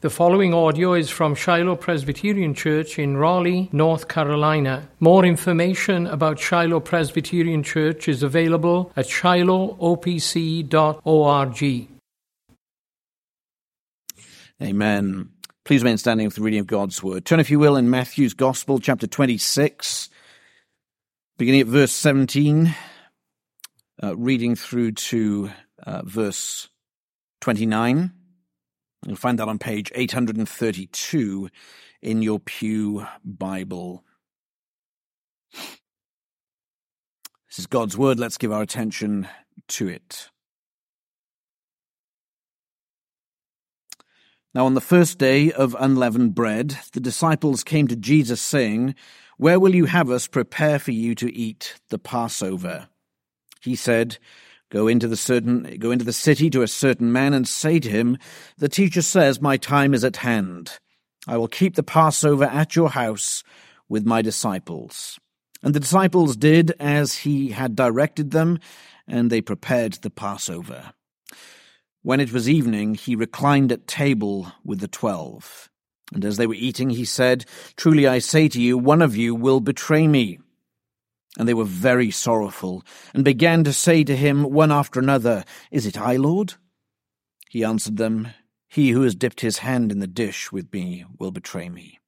The following audio is from Shiloh Presbyterian Church in Raleigh, North Carolina. More information about Shiloh Presbyterian Church is available at shilohopc.org. Amen. Please remain standing for the reading of God's word. Turn, if you will, in Matthew's Gospel, chapter 26, beginning at verse 17, uh, reading through to uh, verse 29. You'll find that on page 832 in your Pew Bible. This is God's Word. Let's give our attention to it. Now, on the first day of unleavened bread, the disciples came to Jesus, saying, Where will you have us prepare for you to eat the Passover? He said, Go into the certain go into the city to a certain man and say to him, The teacher says, My time is at hand. I will keep the Passover at your house with my disciples. And the disciples did as he had directed them, and they prepared the Passover. When it was evening, he reclined at table with the twelve. And as they were eating, he said, Truly I say to you, one of you will betray me. And they were very sorrowful, and began to say to him one after another, Is it I, Lord? He answered them, He who has dipped his hand in the dish with me will betray me.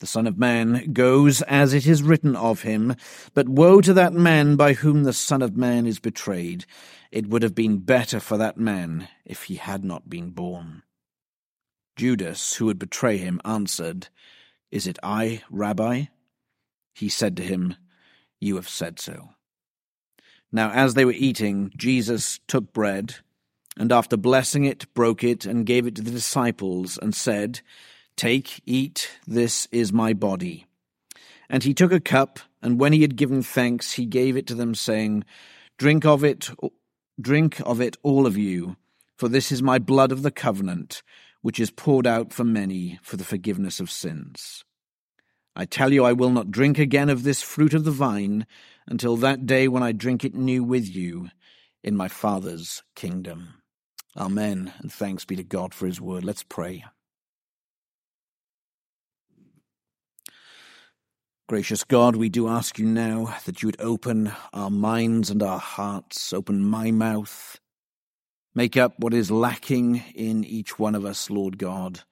The Son of Man goes as it is written of him, but woe to that man by whom the Son of Man is betrayed. It would have been better for that man if he had not been born. Judas, who would betray him, answered, Is it I, Rabbi? He said to him, you have said so. Now, as they were eating, Jesus took bread, and after blessing it, broke it, and gave it to the disciples, and said, Take, eat, this is my body. And he took a cup, and when he had given thanks, he gave it to them, saying, Drink of it, drink of it, all of you, for this is my blood of the covenant, which is poured out for many for the forgiveness of sins. I tell you, I will not drink again of this fruit of the vine until that day when I drink it new with you in my Father's kingdom. Amen. And thanks be to God for his word. Let's pray. Gracious God, we do ask you now that you would open our minds and our hearts, open my mouth, make up what is lacking in each one of us, Lord God.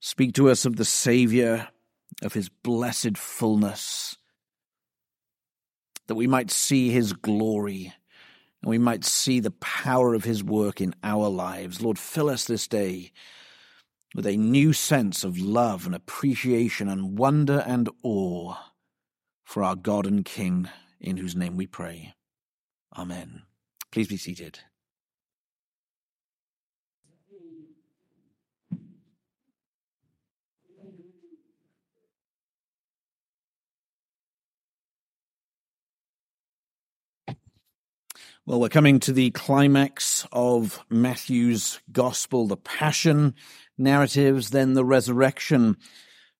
Speak to us of the Saviour of his blessed fullness, that we might see his glory and we might see the power of his work in our lives. Lord, fill us this day with a new sense of love and appreciation and wonder and awe for our God and King, in whose name we pray. Amen. Please be seated. Well, we're coming to the climax of Matthew's gospel, the passion narratives, then the resurrection.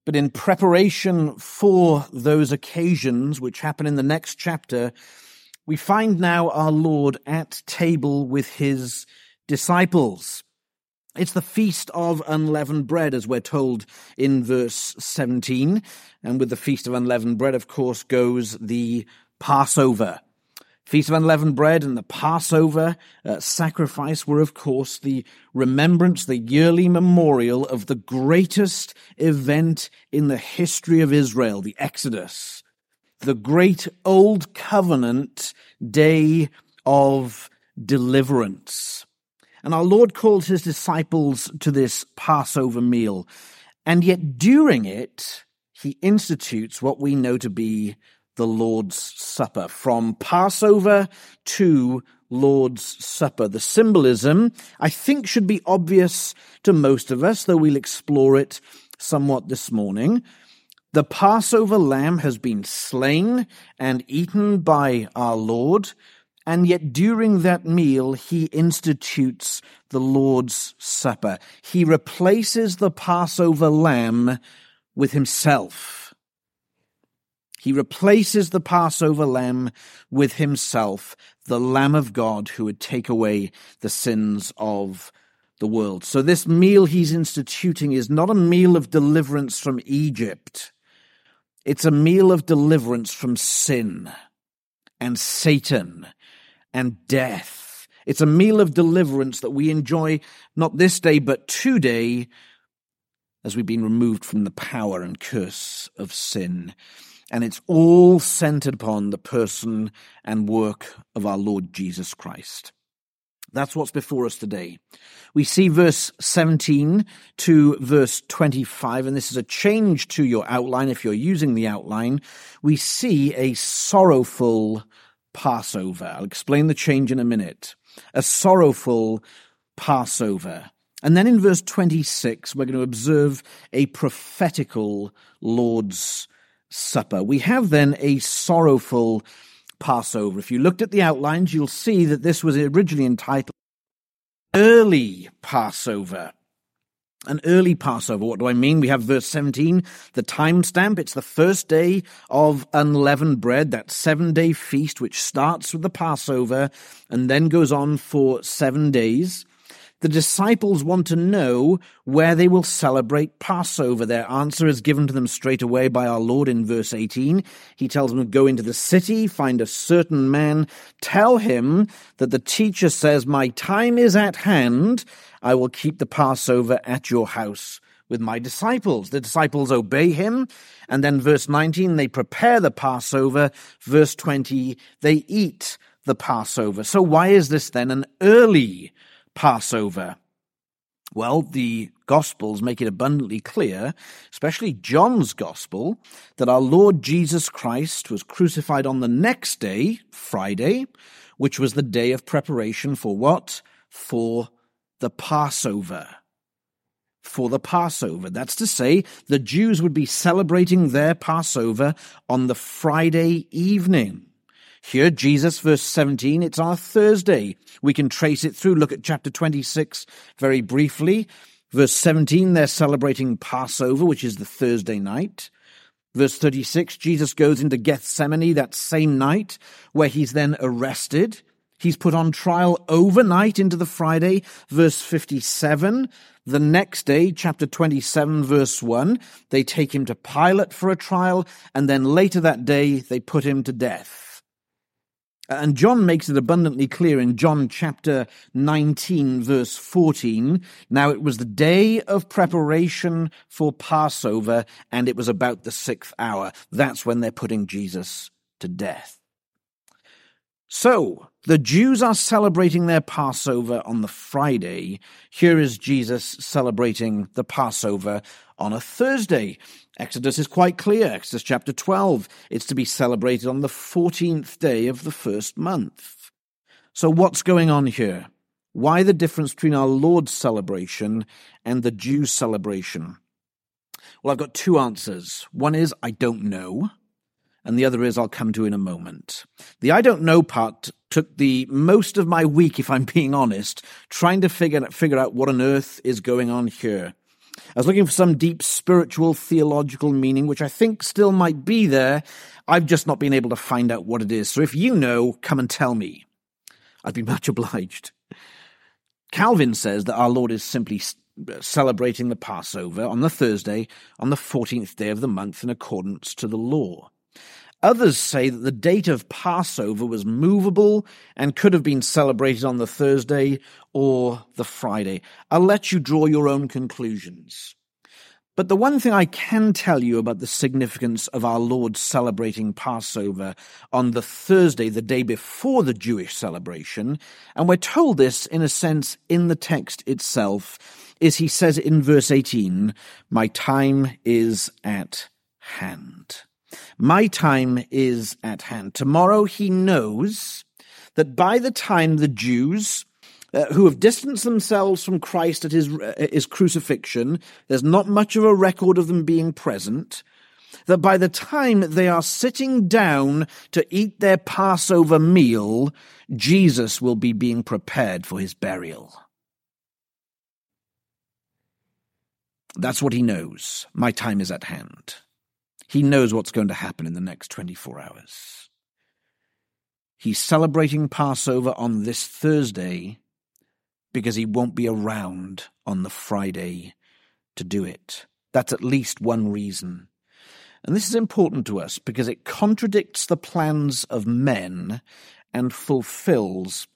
But in preparation for those occasions, which happen in the next chapter, we find now our Lord at table with his disciples. It's the feast of unleavened bread, as we're told in verse 17. And with the feast of unleavened bread, of course, goes the Passover. Feast of Unleavened Bread and the Passover uh, sacrifice were, of course, the remembrance, the yearly memorial of the greatest event in the history of Israel, the Exodus, the great Old Covenant day of deliverance. And our Lord calls his disciples to this Passover meal. And yet during it, he institutes what we know to be the Lord's Supper, from Passover to Lord's Supper. The symbolism, I think, should be obvious to most of us, though we'll explore it somewhat this morning. The Passover lamb has been slain and eaten by our Lord, and yet during that meal, he institutes the Lord's Supper. He replaces the Passover lamb with himself. He replaces the Passover lamb with himself, the Lamb of God who would take away the sins of the world. So this meal he's instituting is not a meal of deliverance from Egypt. It's a meal of deliverance from sin and Satan and death. It's a meal of deliverance that we enjoy not this day, but today as we've been removed from the power and curse of sin. And it's all centered upon the person and work of our Lord Jesus Christ. That's what's before us today. We see verse 17 to verse 25, and this is a change to your outline if you're using the outline. We see a sorrowful Passover. I'll explain the change in a minute. A sorrowful Passover. And then in verse 26, we're going to observe a prophetical Lord's Supper. We have then a sorrowful Passover. If you looked at the outlines, you'll see that this was originally entitled Early Passover. An early Passover. What do I mean? We have verse 17, the timestamp. It's the first day of unleavened bread, that seven day feast, which starts with the Passover and then goes on for seven days. The disciples want to know where they will celebrate Passover. Their answer is given to them straight away by our Lord in verse 18. He tells them to go into the city, find a certain man, tell him that the teacher says, My time is at hand. I will keep the Passover at your house with my disciples. The disciples obey him. And then verse 19, they prepare the Passover. Verse 20, they eat the Passover. So why is this then an early Passover? Well, the Gospels make it abundantly clear, especially John's Gospel, that our Lord Jesus Christ was crucified on the next day, Friday, which was the day of preparation for what? For the Passover. For the Passover. That's to say, the Jews would be celebrating their Passover on the Friday evening. Here, Jesus, verse 17, it's our Thursday. We can trace it through. Look at chapter 26 very briefly. Verse 17, they're celebrating Passover, which is the Thursday night. Verse 36, Jesus goes into Gethsemane that same night, where he's then arrested. He's put on trial overnight into the Friday. Verse 57, the next day, chapter 27, verse 1, they take him to Pilate for a trial, and then later that day, they put him to death. And John makes it abundantly clear in John chapter 19, verse 14. Now it was the day of preparation for Passover, and it was about the sixth hour. That's when they're putting Jesus to death. So, the Jews are celebrating their Passover on the Friday. Here is Jesus celebrating the Passover on a Thursday. Exodus is quite clear. Exodus chapter 12. It's to be celebrated on the 14th day of the first month. So what's going on here? Why the difference between our Lord's celebration and the Jews' celebration? Well, I've got two answers. One is I don't know and the other is I'll come to in a moment. The I don't know part took the most of my week, if I'm being honest, trying to figure, figure out what on earth is going on here. I was looking for some deep spiritual theological meaning, which I think still might be there. I've just not been able to find out what it is. So if you know, come and tell me. I'd be much obliged. Calvin says that our Lord is simply uh, celebrating the Passover on the Thursday on the 14th day of the month in accordance to the law. Others say that the date of Passover was movable and could have been celebrated on the Thursday or the Friday. I'll let you draw your own conclusions. But the one thing I can tell you about the significance of our Lord celebrating Passover on the Thursday, the day before the Jewish celebration, and we're told this in a sense in the text itself, is he says in verse 18, My time is at hand. My time is at hand. Tomorrow he knows that by the time the Jews uh, who have distanced themselves from Christ at his, uh, his crucifixion, there's not much of a record of them being present, that by the time they are sitting down to eat their Passover meal, Jesus will be being prepared for his burial. That's what he knows. My time is at hand. He knows what's going to happen in the next 24 hours. He's celebrating Passover on this Thursday because he won't be around on the Friday to do it. That's at least one reason. And this is important to us because it contradicts the plans of men and fulfills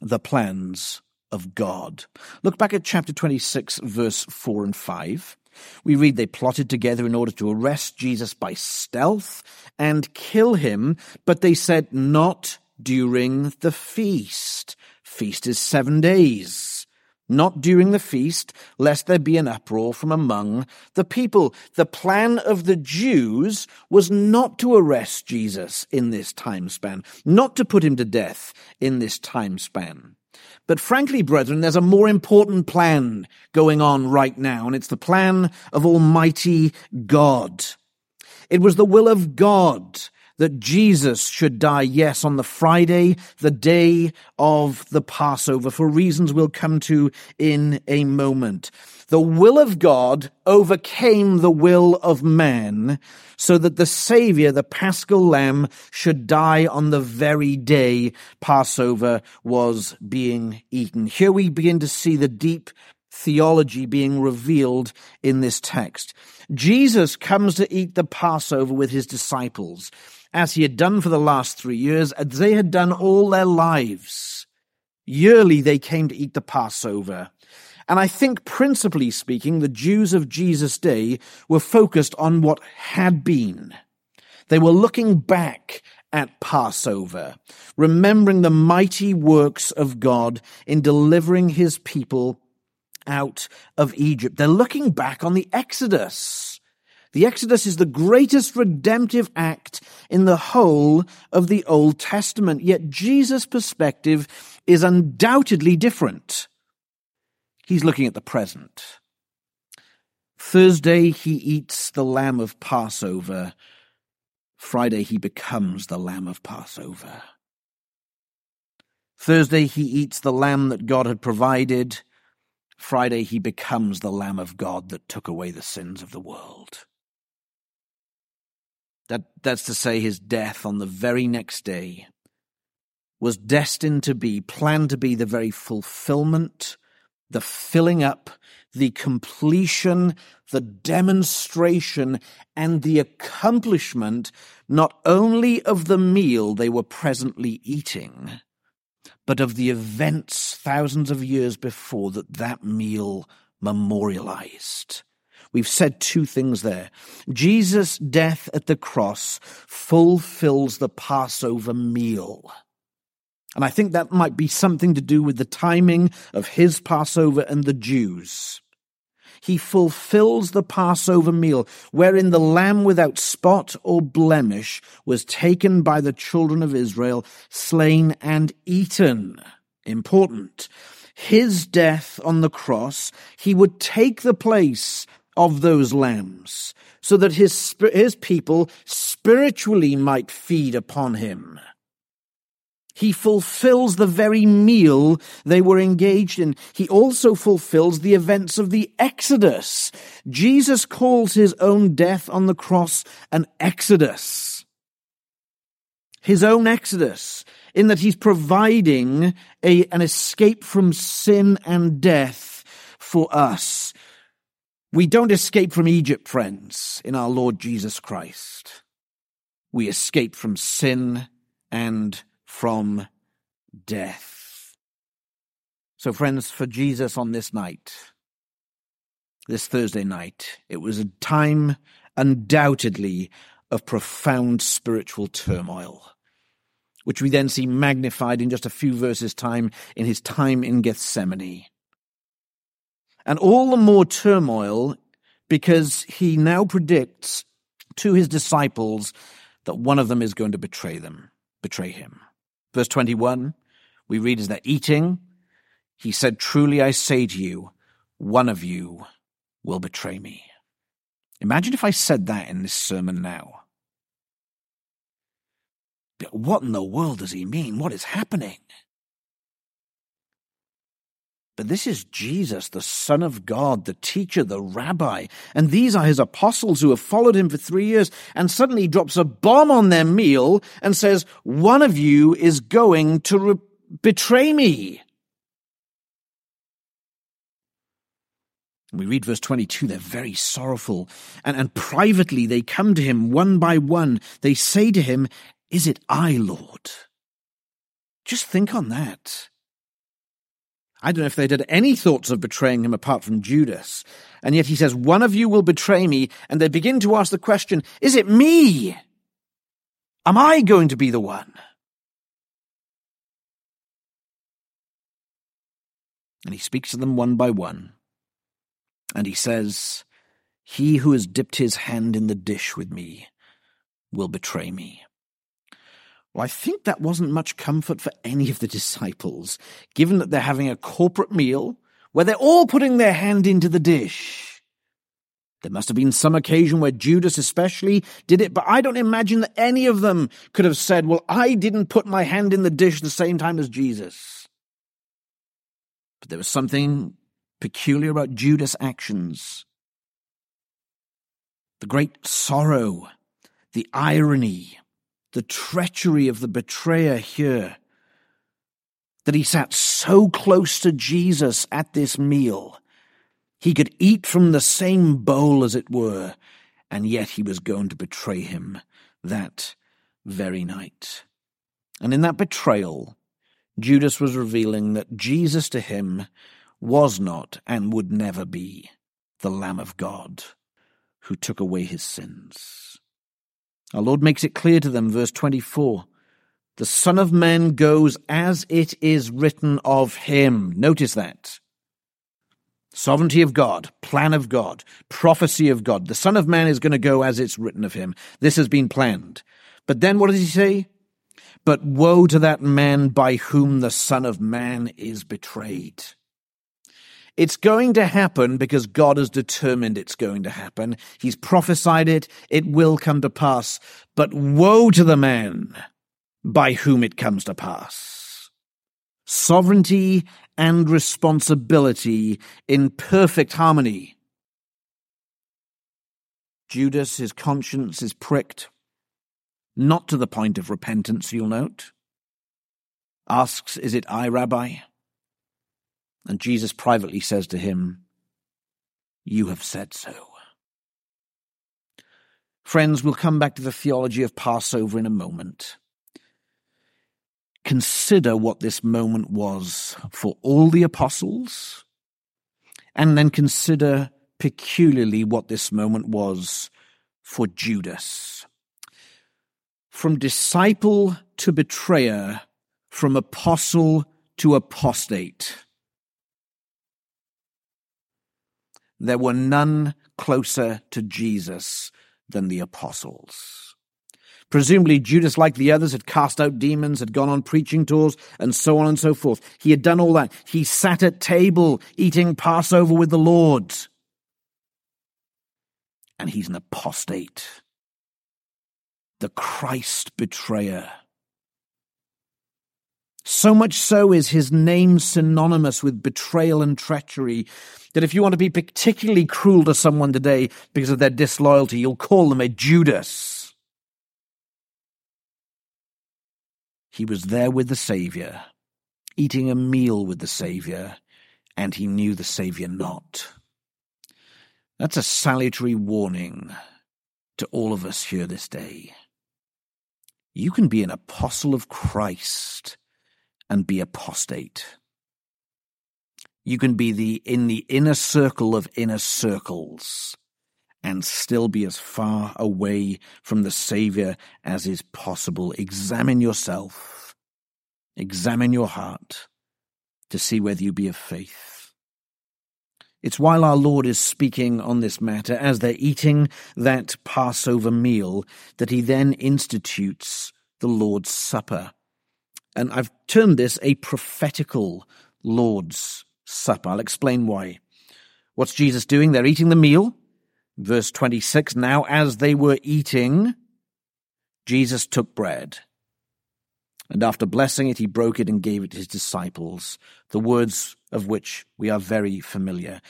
the plans of God. Look back at chapter 26, verse 4 and 5. We read they plotted together in order to arrest Jesus by stealth and kill him, but they said not during the feast. Feast is seven days. Not during the feast, lest there be an uproar from among the people. The plan of the Jews was not to arrest Jesus in this time span, not to put him to death in this time span. But frankly, brethren, there's a more important plan going on right now, and it's the plan of Almighty God. It was the will of God that Jesus should die, yes, on the Friday, the day of the Passover, for reasons we'll come to in a moment. The will of God overcame the will of man so that the Savior, the paschal lamb, should die on the very day Passover was being eaten. Here we begin to see the deep theology being revealed in this text. Jesus comes to eat the Passover with his disciples, as he had done for the last three years, as they had done all their lives. Yearly they came to eat the Passover. And I think, principally speaking, the Jews of Jesus' day were focused on what had been. They were looking back at Passover, remembering the mighty works of God in delivering his people out of Egypt. They're looking back on the Exodus. The Exodus is the greatest redemptive act in the whole of the Old Testament, yet Jesus' perspective is undoubtedly different. He's looking at the present. Thursday, he eats the lamb of Passover. Friday, he becomes the lamb of Passover. Thursday, he eats the lamb that God had provided. Friday, he becomes the lamb of God that took away the sins of the world. That, that's to say, his death on the very next day was destined to be, planned to be the very fulfillment the filling up, the completion, the demonstration, and the accomplishment not only of the meal they were presently eating, but of the events thousands of years before that that meal memorialized. We've said two things there. Jesus' death at the cross fulfills the Passover meal. And I think that might be something to do with the timing of his Passover and the Jews. He fulfills the Passover meal, wherein the lamb without spot or blemish was taken by the children of Israel, slain and eaten. Important. His death on the cross, he would take the place of those lambs, so that his, his people spiritually might feed upon him. He fulfills the very meal they were engaged in. He also fulfills the events of the Exodus. Jesus calls his own death on the cross an Exodus. His own Exodus, in that he's providing a, an escape from sin and death for us. We don't escape from Egypt, friends, in our Lord Jesus Christ. We escape from sin and from death. So, friends, for Jesus on this night, this Thursday night, it was a time undoubtedly of profound spiritual turmoil, which we then see magnified in just a few verses' time in his time in Gethsemane. And all the more turmoil because he now predicts to his disciples that one of them is going to betray them, betray him. Verse 21, we read as they're eating, he said, Truly I say to you, one of you will betray me. Imagine if I said that in this sermon now. But What in the world does he mean? What is happening? But this is Jesus, the Son of God, the teacher, the rabbi. And these are his apostles who have followed him for three years. And suddenly he drops a bomb on their meal and says, One of you is going to re- betray me. we read verse 22, they're very sorrowful. And, and privately they come to him one by one. They say to him, Is it I, Lord? Just think on that. I don't know if they'd had any thoughts of betraying him apart from Judas. And yet he says, One of you will betray me. And they begin to ask the question, Is it me? Am I going to be the one? And he speaks to them one by one. And he says, He who has dipped his hand in the dish with me will betray me. Well, I think that wasn't much comfort for any of the disciples, given that they're having a corporate meal where they're all putting their hand into the dish. There must have been some occasion where Judas especially did it, but I don't imagine that any of them could have said, Well, I didn't put my hand in the dish at the same time as Jesus. But there was something peculiar about Judas' actions. The great sorrow, the irony, the treachery of the betrayer here. That he sat so close to Jesus at this meal. He could eat from the same bowl, as it were, and yet he was going to betray him that very night. And in that betrayal, Judas was revealing that Jesus to him was not and would never be the Lamb of God who took away his sins. Our Lord makes it clear to them, verse 24. The Son of Man goes as it is written of him. Notice that. Sovereignty of God, plan of God, prophecy of God. The Son of Man is going to go as it's written of him. This has been planned. But then what does he say? But woe to that man by whom the Son of Man is betrayed. It's going to happen because God has determined it's going to happen. He's prophesied it. It will come to pass. But woe to the man by whom it comes to pass. Sovereignty and responsibility in perfect harmony. Judas, his conscience is pricked, not to the point of repentance, you'll note. Asks, Is it I, Rabbi? And Jesus privately says to him, You have said so. Friends, we'll come back to the theology of Passover in a moment. Consider what this moment was for all the apostles, and then consider peculiarly what this moment was for Judas. From disciple to betrayer, from apostle to apostate. There were none closer to Jesus than the apostles. Presumably, Judas, like the others, had cast out demons, had gone on preaching tours, and so on and so forth. He had done all that. He sat at table eating Passover with the Lord. And he's an apostate. The Christ betrayer. So much so is his name synonymous with betrayal and treachery that if you want to be particularly cruel to someone today because of their disloyalty, you'll call them a Judas. He was there with the Saviour, eating a meal with the Saviour, and he knew the Saviour not. That's a salutary warning to all of us here this day. You can be an apostle of Christ and be apostate. You can be the in the inner circle of inner circles and still be as far away from the Savior as is possible. Examine yourself. Examine your heart to see whether you be of faith. It's while our Lord is speaking on this matter, as they're eating that Passover meal, that he then institutes the Lord's Supper. And I've termed this a prophetical Lord's Supper. I'll explain why. What's Jesus doing? They're eating the meal. Verse 26 Now, as they were eating, Jesus took bread. And after blessing it, he broke it and gave it to his disciples, the words of which we are very familiar.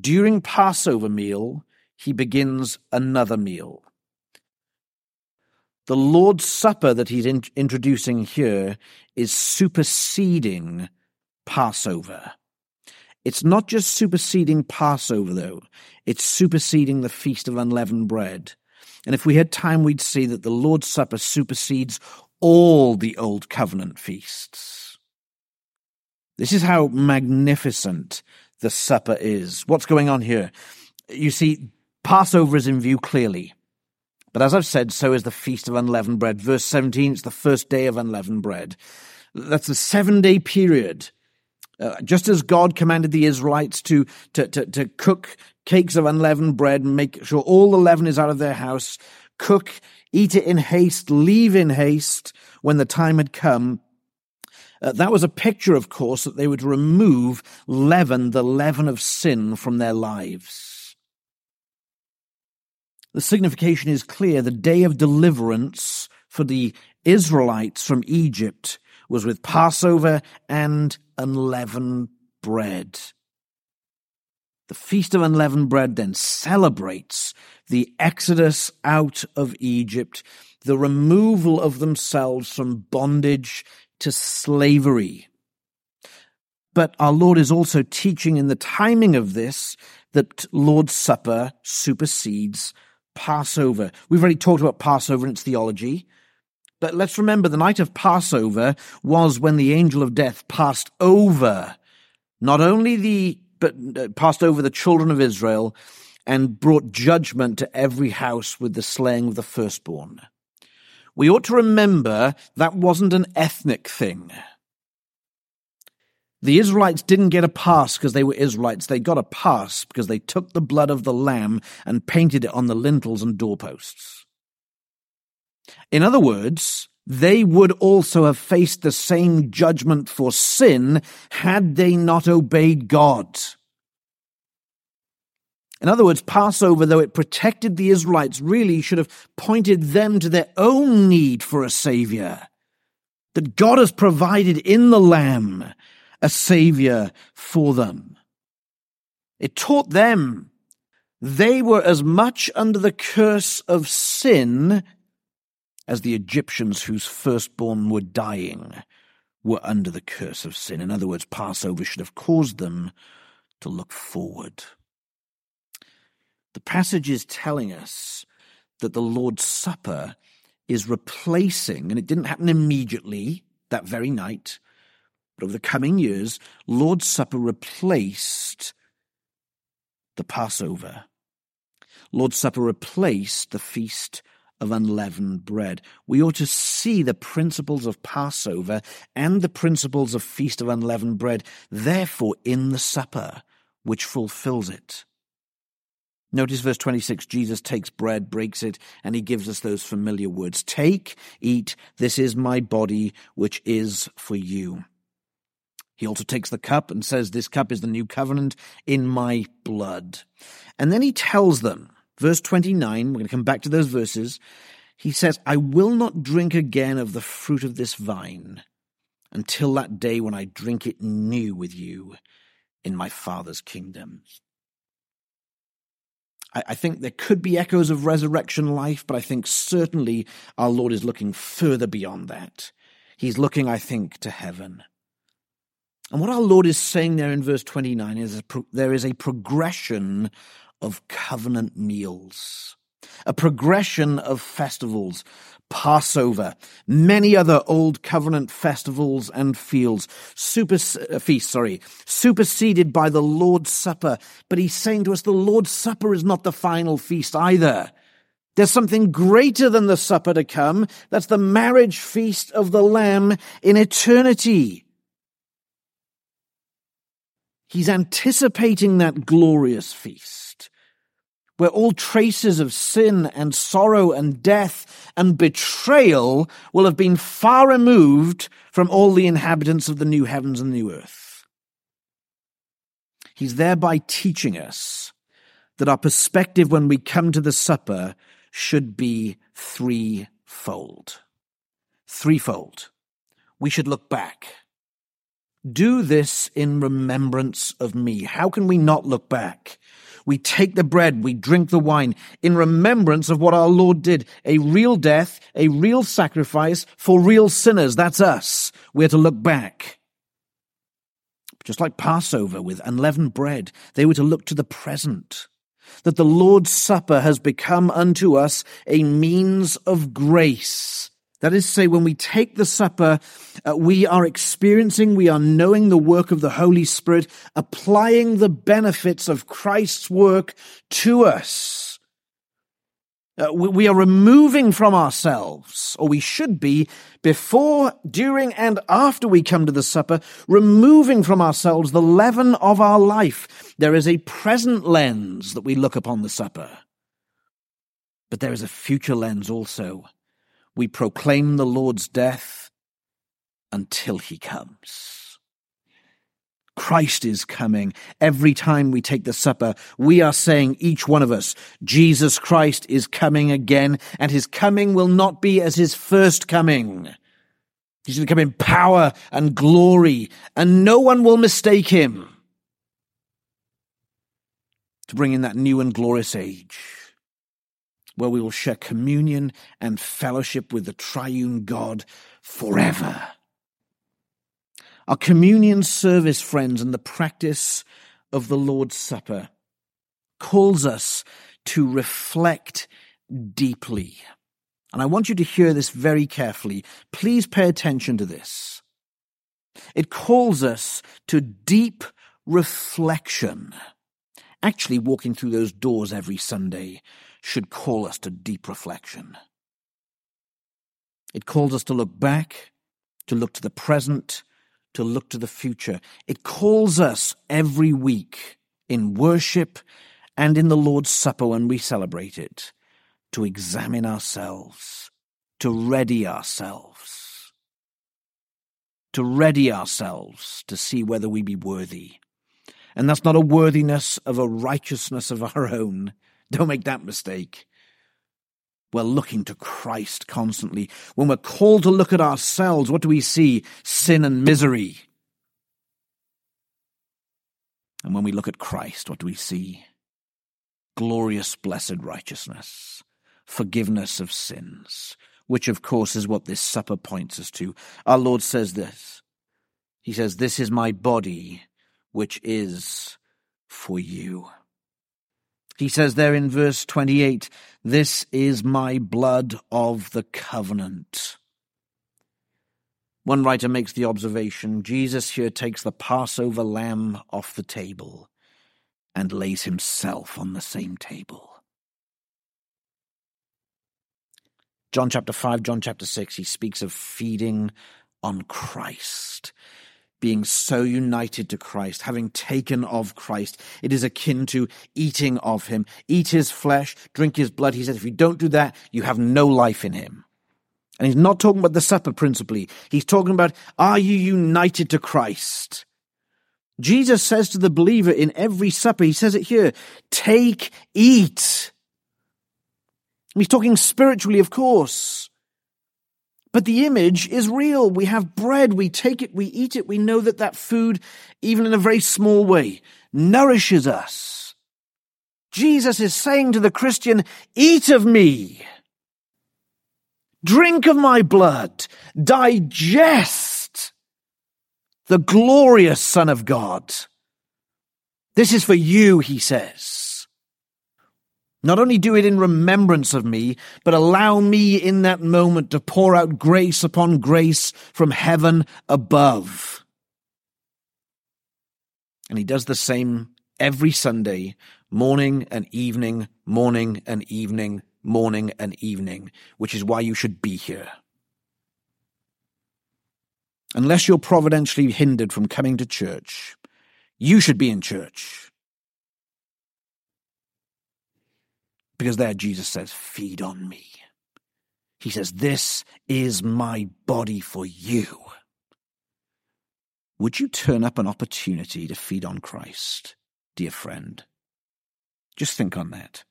During Passover meal, he begins another meal. The Lord's Supper that he's in- introducing here is superseding Passover. It's not just superseding Passover, though. It's superseding the Feast of Unleavened Bread. And if we had time, we'd see that the Lord's Supper supersedes all the Old Covenant feasts. This is how magnificent the supper is. What's going on here? You see, Passover is in view clearly. But as I've said, so is the Feast of Unleavened Bread. Verse 17, it's the first day of unleavened bread. That's a seven day period. Uh, just as God commanded the Israelites to, to, to, to cook cakes of unleavened bread and make sure all the leaven is out of their house, cook, eat it in haste, leave in haste when the time had come. Uh, that was a picture, of course, that they would remove leaven, the leaven of sin, from their lives. The signification is clear. The day of deliverance for the Israelites from Egypt was with Passover and unleavened bread. The Feast of Unleavened Bread then celebrates the exodus out of Egypt, the removal of themselves from bondage to slavery. But our Lord is also teaching in the timing of this that Lord's Supper supersedes Passover. We've already talked about Passover and its theology. But let's remember the night of Passover was when the angel of death passed over not only the, but uh, passed over the children of Israel and brought judgment to every house with the slaying of the firstborn. We ought to remember that wasn't an ethnic thing. The Israelites didn't get a pass because they were Israelites. They got a pass because they took the blood of the lamb and painted it on the lintels and doorposts. In other words, they would also have faced the same judgment for sin had they not obeyed God. In other words, Passover, though it protected the Israelites, really should have pointed them to their own need for a Savior. That God has provided in the Lamb a Savior for them. It taught them they were as much under the curse of sin as the Egyptians whose firstborn were dying were under the curse of sin. In other words, Passover should have caused them to look forward. The passage is telling us that the Lord's Supper is replacing, and it didn't happen immediately that very night, but over the coming years, Lord's Supper replaced the Passover. Lord's Supper replaced the Feast of unleavened bread. We ought to see the principles of Passover and the principles of Feast of Unleavened Bread, therefore, in the supper, which fulfills it. Notice verse 26 Jesus takes bread, breaks it, and he gives us those familiar words Take, eat, this is my body, which is for you. He also takes the cup and says, This cup is the new covenant in my blood. And then he tells them, Verse 29, we're going to come back to those verses. He says, I will not drink again of the fruit of this vine until that day when I drink it new with you in my Father's kingdom. I, I think there could be echoes of resurrection life, but I think certainly our Lord is looking further beyond that. He's looking, I think, to heaven. And what our Lord is saying there in verse 29 is there is a progression of covenant meals, a progression of festivals, Passover, many other old covenant festivals and fields, super, uh, feasts, sorry, superseded by the Lord's Supper. But he's saying to us, the Lord's Supper is not the final feast either. There's something greater than the supper to come. That's the marriage feast of the Lamb in eternity. He's anticipating that glorious feast where all traces of sin and sorrow and death and betrayal will have been far removed from all the inhabitants of the new heavens and new earth. He's thereby teaching us that our perspective when we come to the supper should be threefold. Threefold. We should look back. Do this in remembrance of me. How can we not look back? We take the bread, we drink the wine in remembrance of what our Lord did. A real death, a real sacrifice for real sinners. That's us. We're to look back. just like Passover with unleavened bread, they were to look to the present. That the Lord's Supper has become unto us a means of grace. That is to say, when we take the supper, uh, we are experiencing, we are knowing the work of the Holy Spirit, applying the benefits of Christ's work to us. Uh, we, we are removing from ourselves, or we should be, before, during, and after we come to the supper, removing from ourselves the leaven of our life. There is a present lens that we look upon the supper. But there is a future lens also. We proclaim the Lord's death until he comes. Christ is coming. Every time we take the supper, we are saying, each one of us, Jesus Christ is coming again, and his coming will not be as his first coming. He's going to come in power and glory, and no one will mistake him to bring in that new and glorious age where we will share communion and fellowship with the triune God forever. Our communion service, friends, and the practice of the Lord's Supper calls us to reflect deeply. And I want you to hear this very carefully. Please pay attention to this. It calls us to deep reflection. Actually, walking through those doors every Sunday should call us to deep reflection. It calls us to look back, to look to the present, to look to the future. It calls us every week in worship and in the Lord's Supper when we celebrate it to examine ourselves, to ready ourselves, to ready ourselves to see whether we be worthy. And that's not a worthiness of a righteousness of our own. Don't make that mistake. We're looking to Christ constantly. When we're called to look at ourselves, what do we see? Sin and misery. And when we look at Christ, what do we see? Glorious, blessed righteousness, forgiveness of sins, which of course is what this supper points us to. Our Lord says this. He says, This is my body, which is for you. He says there in verse 28, This is my blood of the covenant. One writer makes the observation Jesus here takes the Passover lamb off the table and lays himself on the same table. John chapter 5, John chapter 6, he speaks of feeding on Christ being so united to Christ, having taken of Christ. It is akin to eating of him. Eat his flesh, drink his blood. He says, if you don't do that, you have no life in him. And he's not talking about the supper principally. He's talking about, are you united to Christ? Jesus says to the believer in every supper, he says it here, take, eat. He's talking spiritually, of course. But the image is real. We have bread, we take it, we eat it, we know that that food, even in a very small way, nourishes us. Jesus is saying to the Christian, eat of me. Drink of my blood. Digest the glorious Son of God. This is for you, he says. Not only do it in remembrance of me, but allow me in that moment to pour out grace upon grace from heaven above. And he does the same every Sunday, morning and evening, morning and evening, morning and evening, which is why you should be here. Unless you're providentially hindered from coming to church, you should be in church. Because there Jesus says, Feed on me. He says, This is my body for you. Would you turn up an opportunity to feed on Christ, dear friend? Just think on that.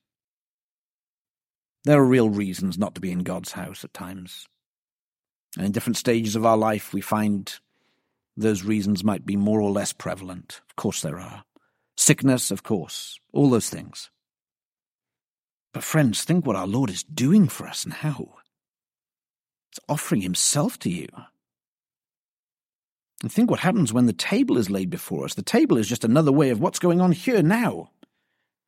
There are real reasons not to be in God's house at times. And in different stages of our life, we find those reasons might be more or less prevalent. Of course, there are. Sickness, of course, all those things. But, friends, think what our Lord is doing for us now. It's offering Himself to you. And think what happens when the table is laid before us. The table is just another way of what's going on here now.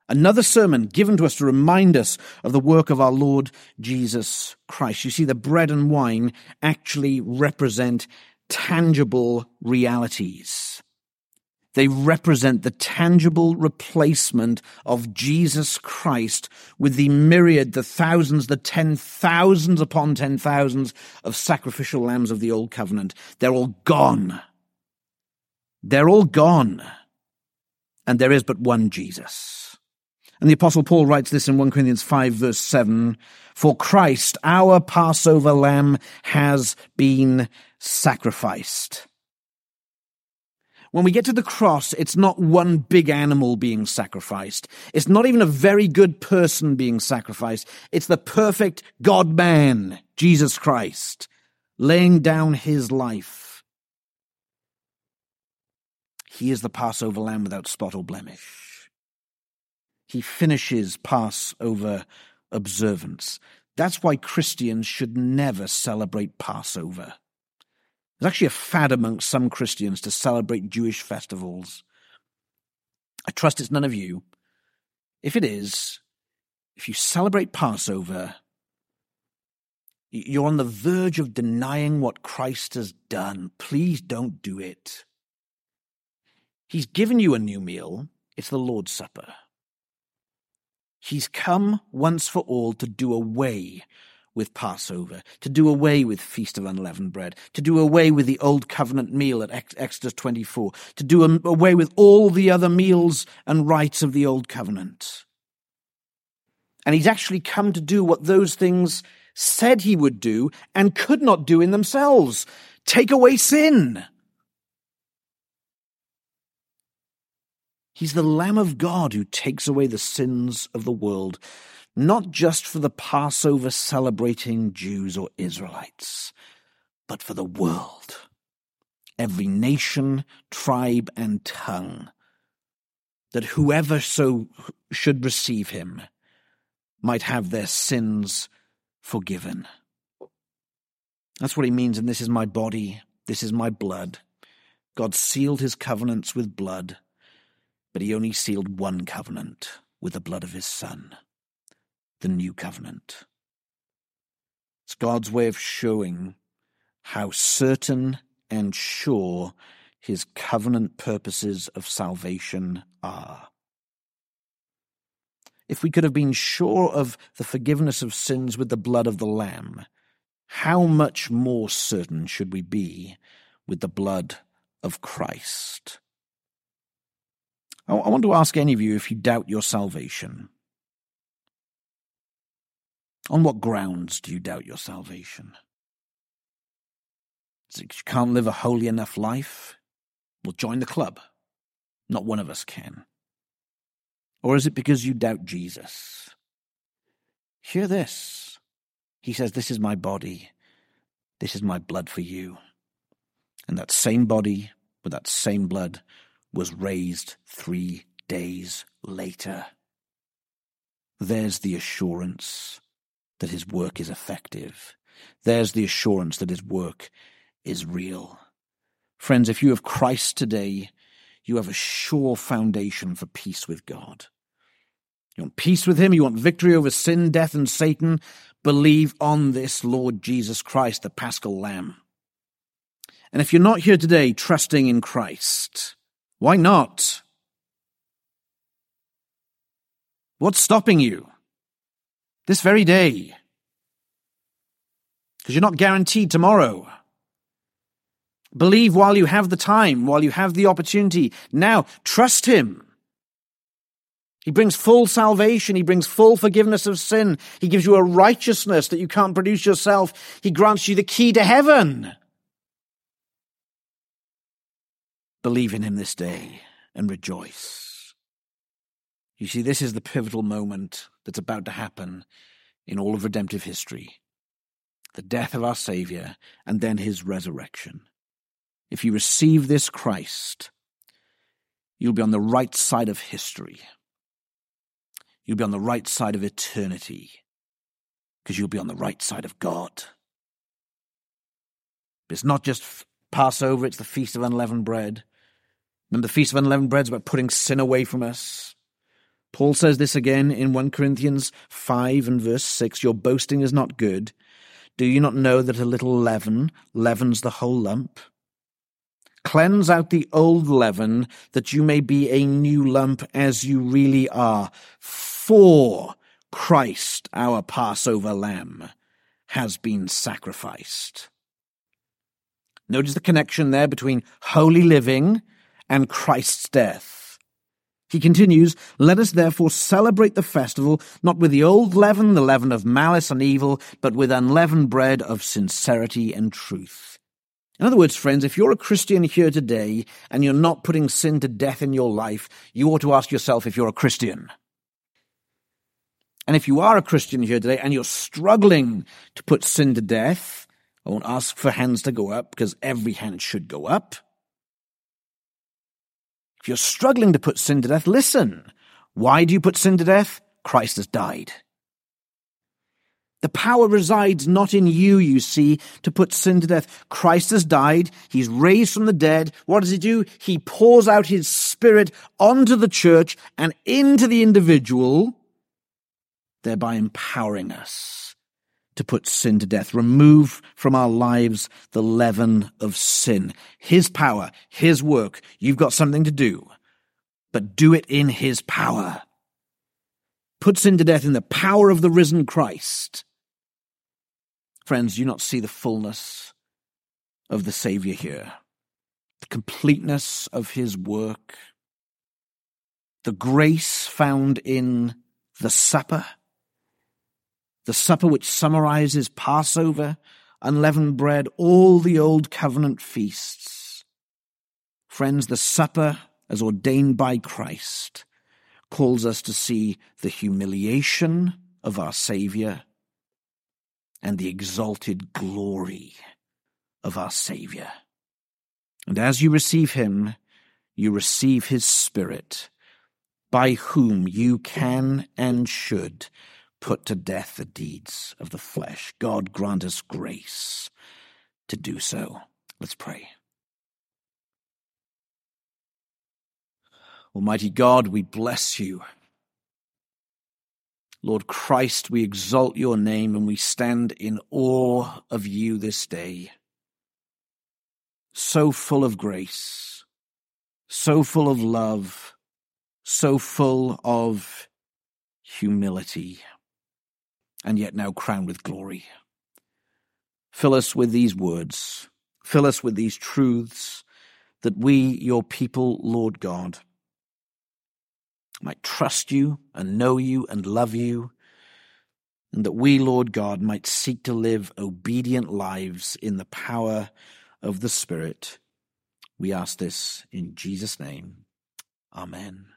Another sermon given to us to remind us of the work of our Lord Jesus Christ. You see, the bread and wine actually represent tangible realities. They represent the tangible replacement of Jesus Christ with the myriad, the thousands, the ten thousands upon ten thousands of sacrificial lambs of the old covenant. They're all gone. They're all gone. And there is but one Jesus. And the apostle Paul writes this in 1 Corinthians 5 verse 7, For Christ, our Passover lamb, has been sacrificed. When we get to the cross, it's not one big animal being sacrificed. It's not even a very good person being sacrificed. It's the perfect God man, Jesus Christ, laying down his life. He is the Passover lamb without spot or blemish. He finishes Passover observance. That's why Christians should never celebrate Passover. There's actually a fad amongst some Christians to celebrate Jewish festivals. I trust it's none of you. If it is, if you celebrate Passover, you're on the verge of denying what Christ has done. Please don't do it. He's given you a new meal. It's the Lord's Supper. He's come once for all to do away with Passover, to do away with Feast of Unleavened Bread, to do away with the Old Covenant meal at Exodus 24, to do away with all the other meals and rites of the Old Covenant. And he's actually come to do what those things said he would do and could not do in themselves take away sin. He's the Lamb of God who takes away the sins of the world not just for the Passover celebrating Jews or Israelites, but for the world. Every nation, tribe, and tongue. That whoever so should receive him might have their sins forgiven. That's what he means, and this is my body, this is my blood. God sealed his covenants with blood, but he only sealed one covenant with the blood of his Son the new covenant. It's God's way of showing how certain and sure his covenant purposes of salvation are. If we could have been sure of the forgiveness of sins with the blood of the Lamb, how much more certain should we be with the blood of Christ? I want to ask any of you if you doubt your salvation. On what grounds do you doubt your salvation? You can't live a holy enough life? Well, join the club. Not one of us can. Or is it because you doubt Jesus? Hear this. He says, This is my body. This is my blood for you. And that same body with that same blood was raised three days later. There's the assurance that his work is effective. There's the assurance that his work is real. Friends, if you have Christ today, you have a sure foundation for peace with God. You want peace with him? You want victory over sin, death, and Satan? Believe on this Lord Jesus Christ, the paschal lamb. And if you're not here today trusting in Christ, why not? What's stopping you? This very day. Because you're not guaranteed tomorrow. Believe while you have the time, while you have the opportunity. Now, trust Him. He brings full salvation. He brings full forgiveness of sin. He gives you a righteousness that you can't produce yourself. He grants you the key to heaven. Believe in Him this day and rejoice. You see, this is the pivotal moment that's about to happen in all of redemptive history the death of our Saviour, and then his resurrection. If you receive this Christ, you'll be on the right side of history. You'll be on the right side of eternity, because you'll be on the right side of God. It's not just Passover, it's the Feast of Unleavened Bread. Remember, the Feast of Unleavened Bread is about putting sin away from us. Paul says this again in 1 Corinthians 5 and verse 6 Your boasting is not good. Do you not know that a little leaven leavens the whole lump? Cleanse out the old leaven, that you may be a new lump as you really are. For Christ, our Passover lamb, has been sacrificed. Notice the connection there between holy living and Christ's death. He continues, Let us therefore celebrate the festival not with the old leaven, the leaven of malice and evil, but with unleavened bread of sincerity and truth. In other words, friends, if you're a Christian here today and you're not putting sin to death in your life, you ought to ask yourself if you're a Christian. And if you are a Christian here today and you're struggling to put sin to death, I won't ask for hands to go up because every hand should go up. If you're struggling to put sin to death, listen. Why do you put sin to death? Christ has died. The power resides not in you, you see, to put sin to death. Christ has died. He's raised from the dead. What does he do? He pours out his spirit onto the church and into the individual, thereby empowering us to put sin to death. Remove from our lives the leaven of sin. His power, his work. You've got something to do, but do it in his power. Put sin to death in the power of the risen Christ Friends, do you not see the fullness of the Savior here? The completeness of his work, the grace found in the supper, the supper which summarizes Passover, unleavened bread, all the old covenant feasts. Friends, the supper, as ordained by Christ, calls us to see the humiliation of our Savior and the exalted glory of our Saviour. And as you receive him, you receive his Spirit, by whom you can and should put to death the deeds of the flesh. God grant us grace to do so. Let's pray. Almighty God, we bless you Lord Christ, we exalt your name and we stand in awe of you this day. So full of grace, so full of love, so full of humility, and yet now crowned with glory. Fill us with these words, fill us with these truths, that we, your people, Lord God, might trust you and know you and love you, and that we, Lord God, might seek to live obedient lives in the power of the Spirit. We ask this in Jesus' name. Amen.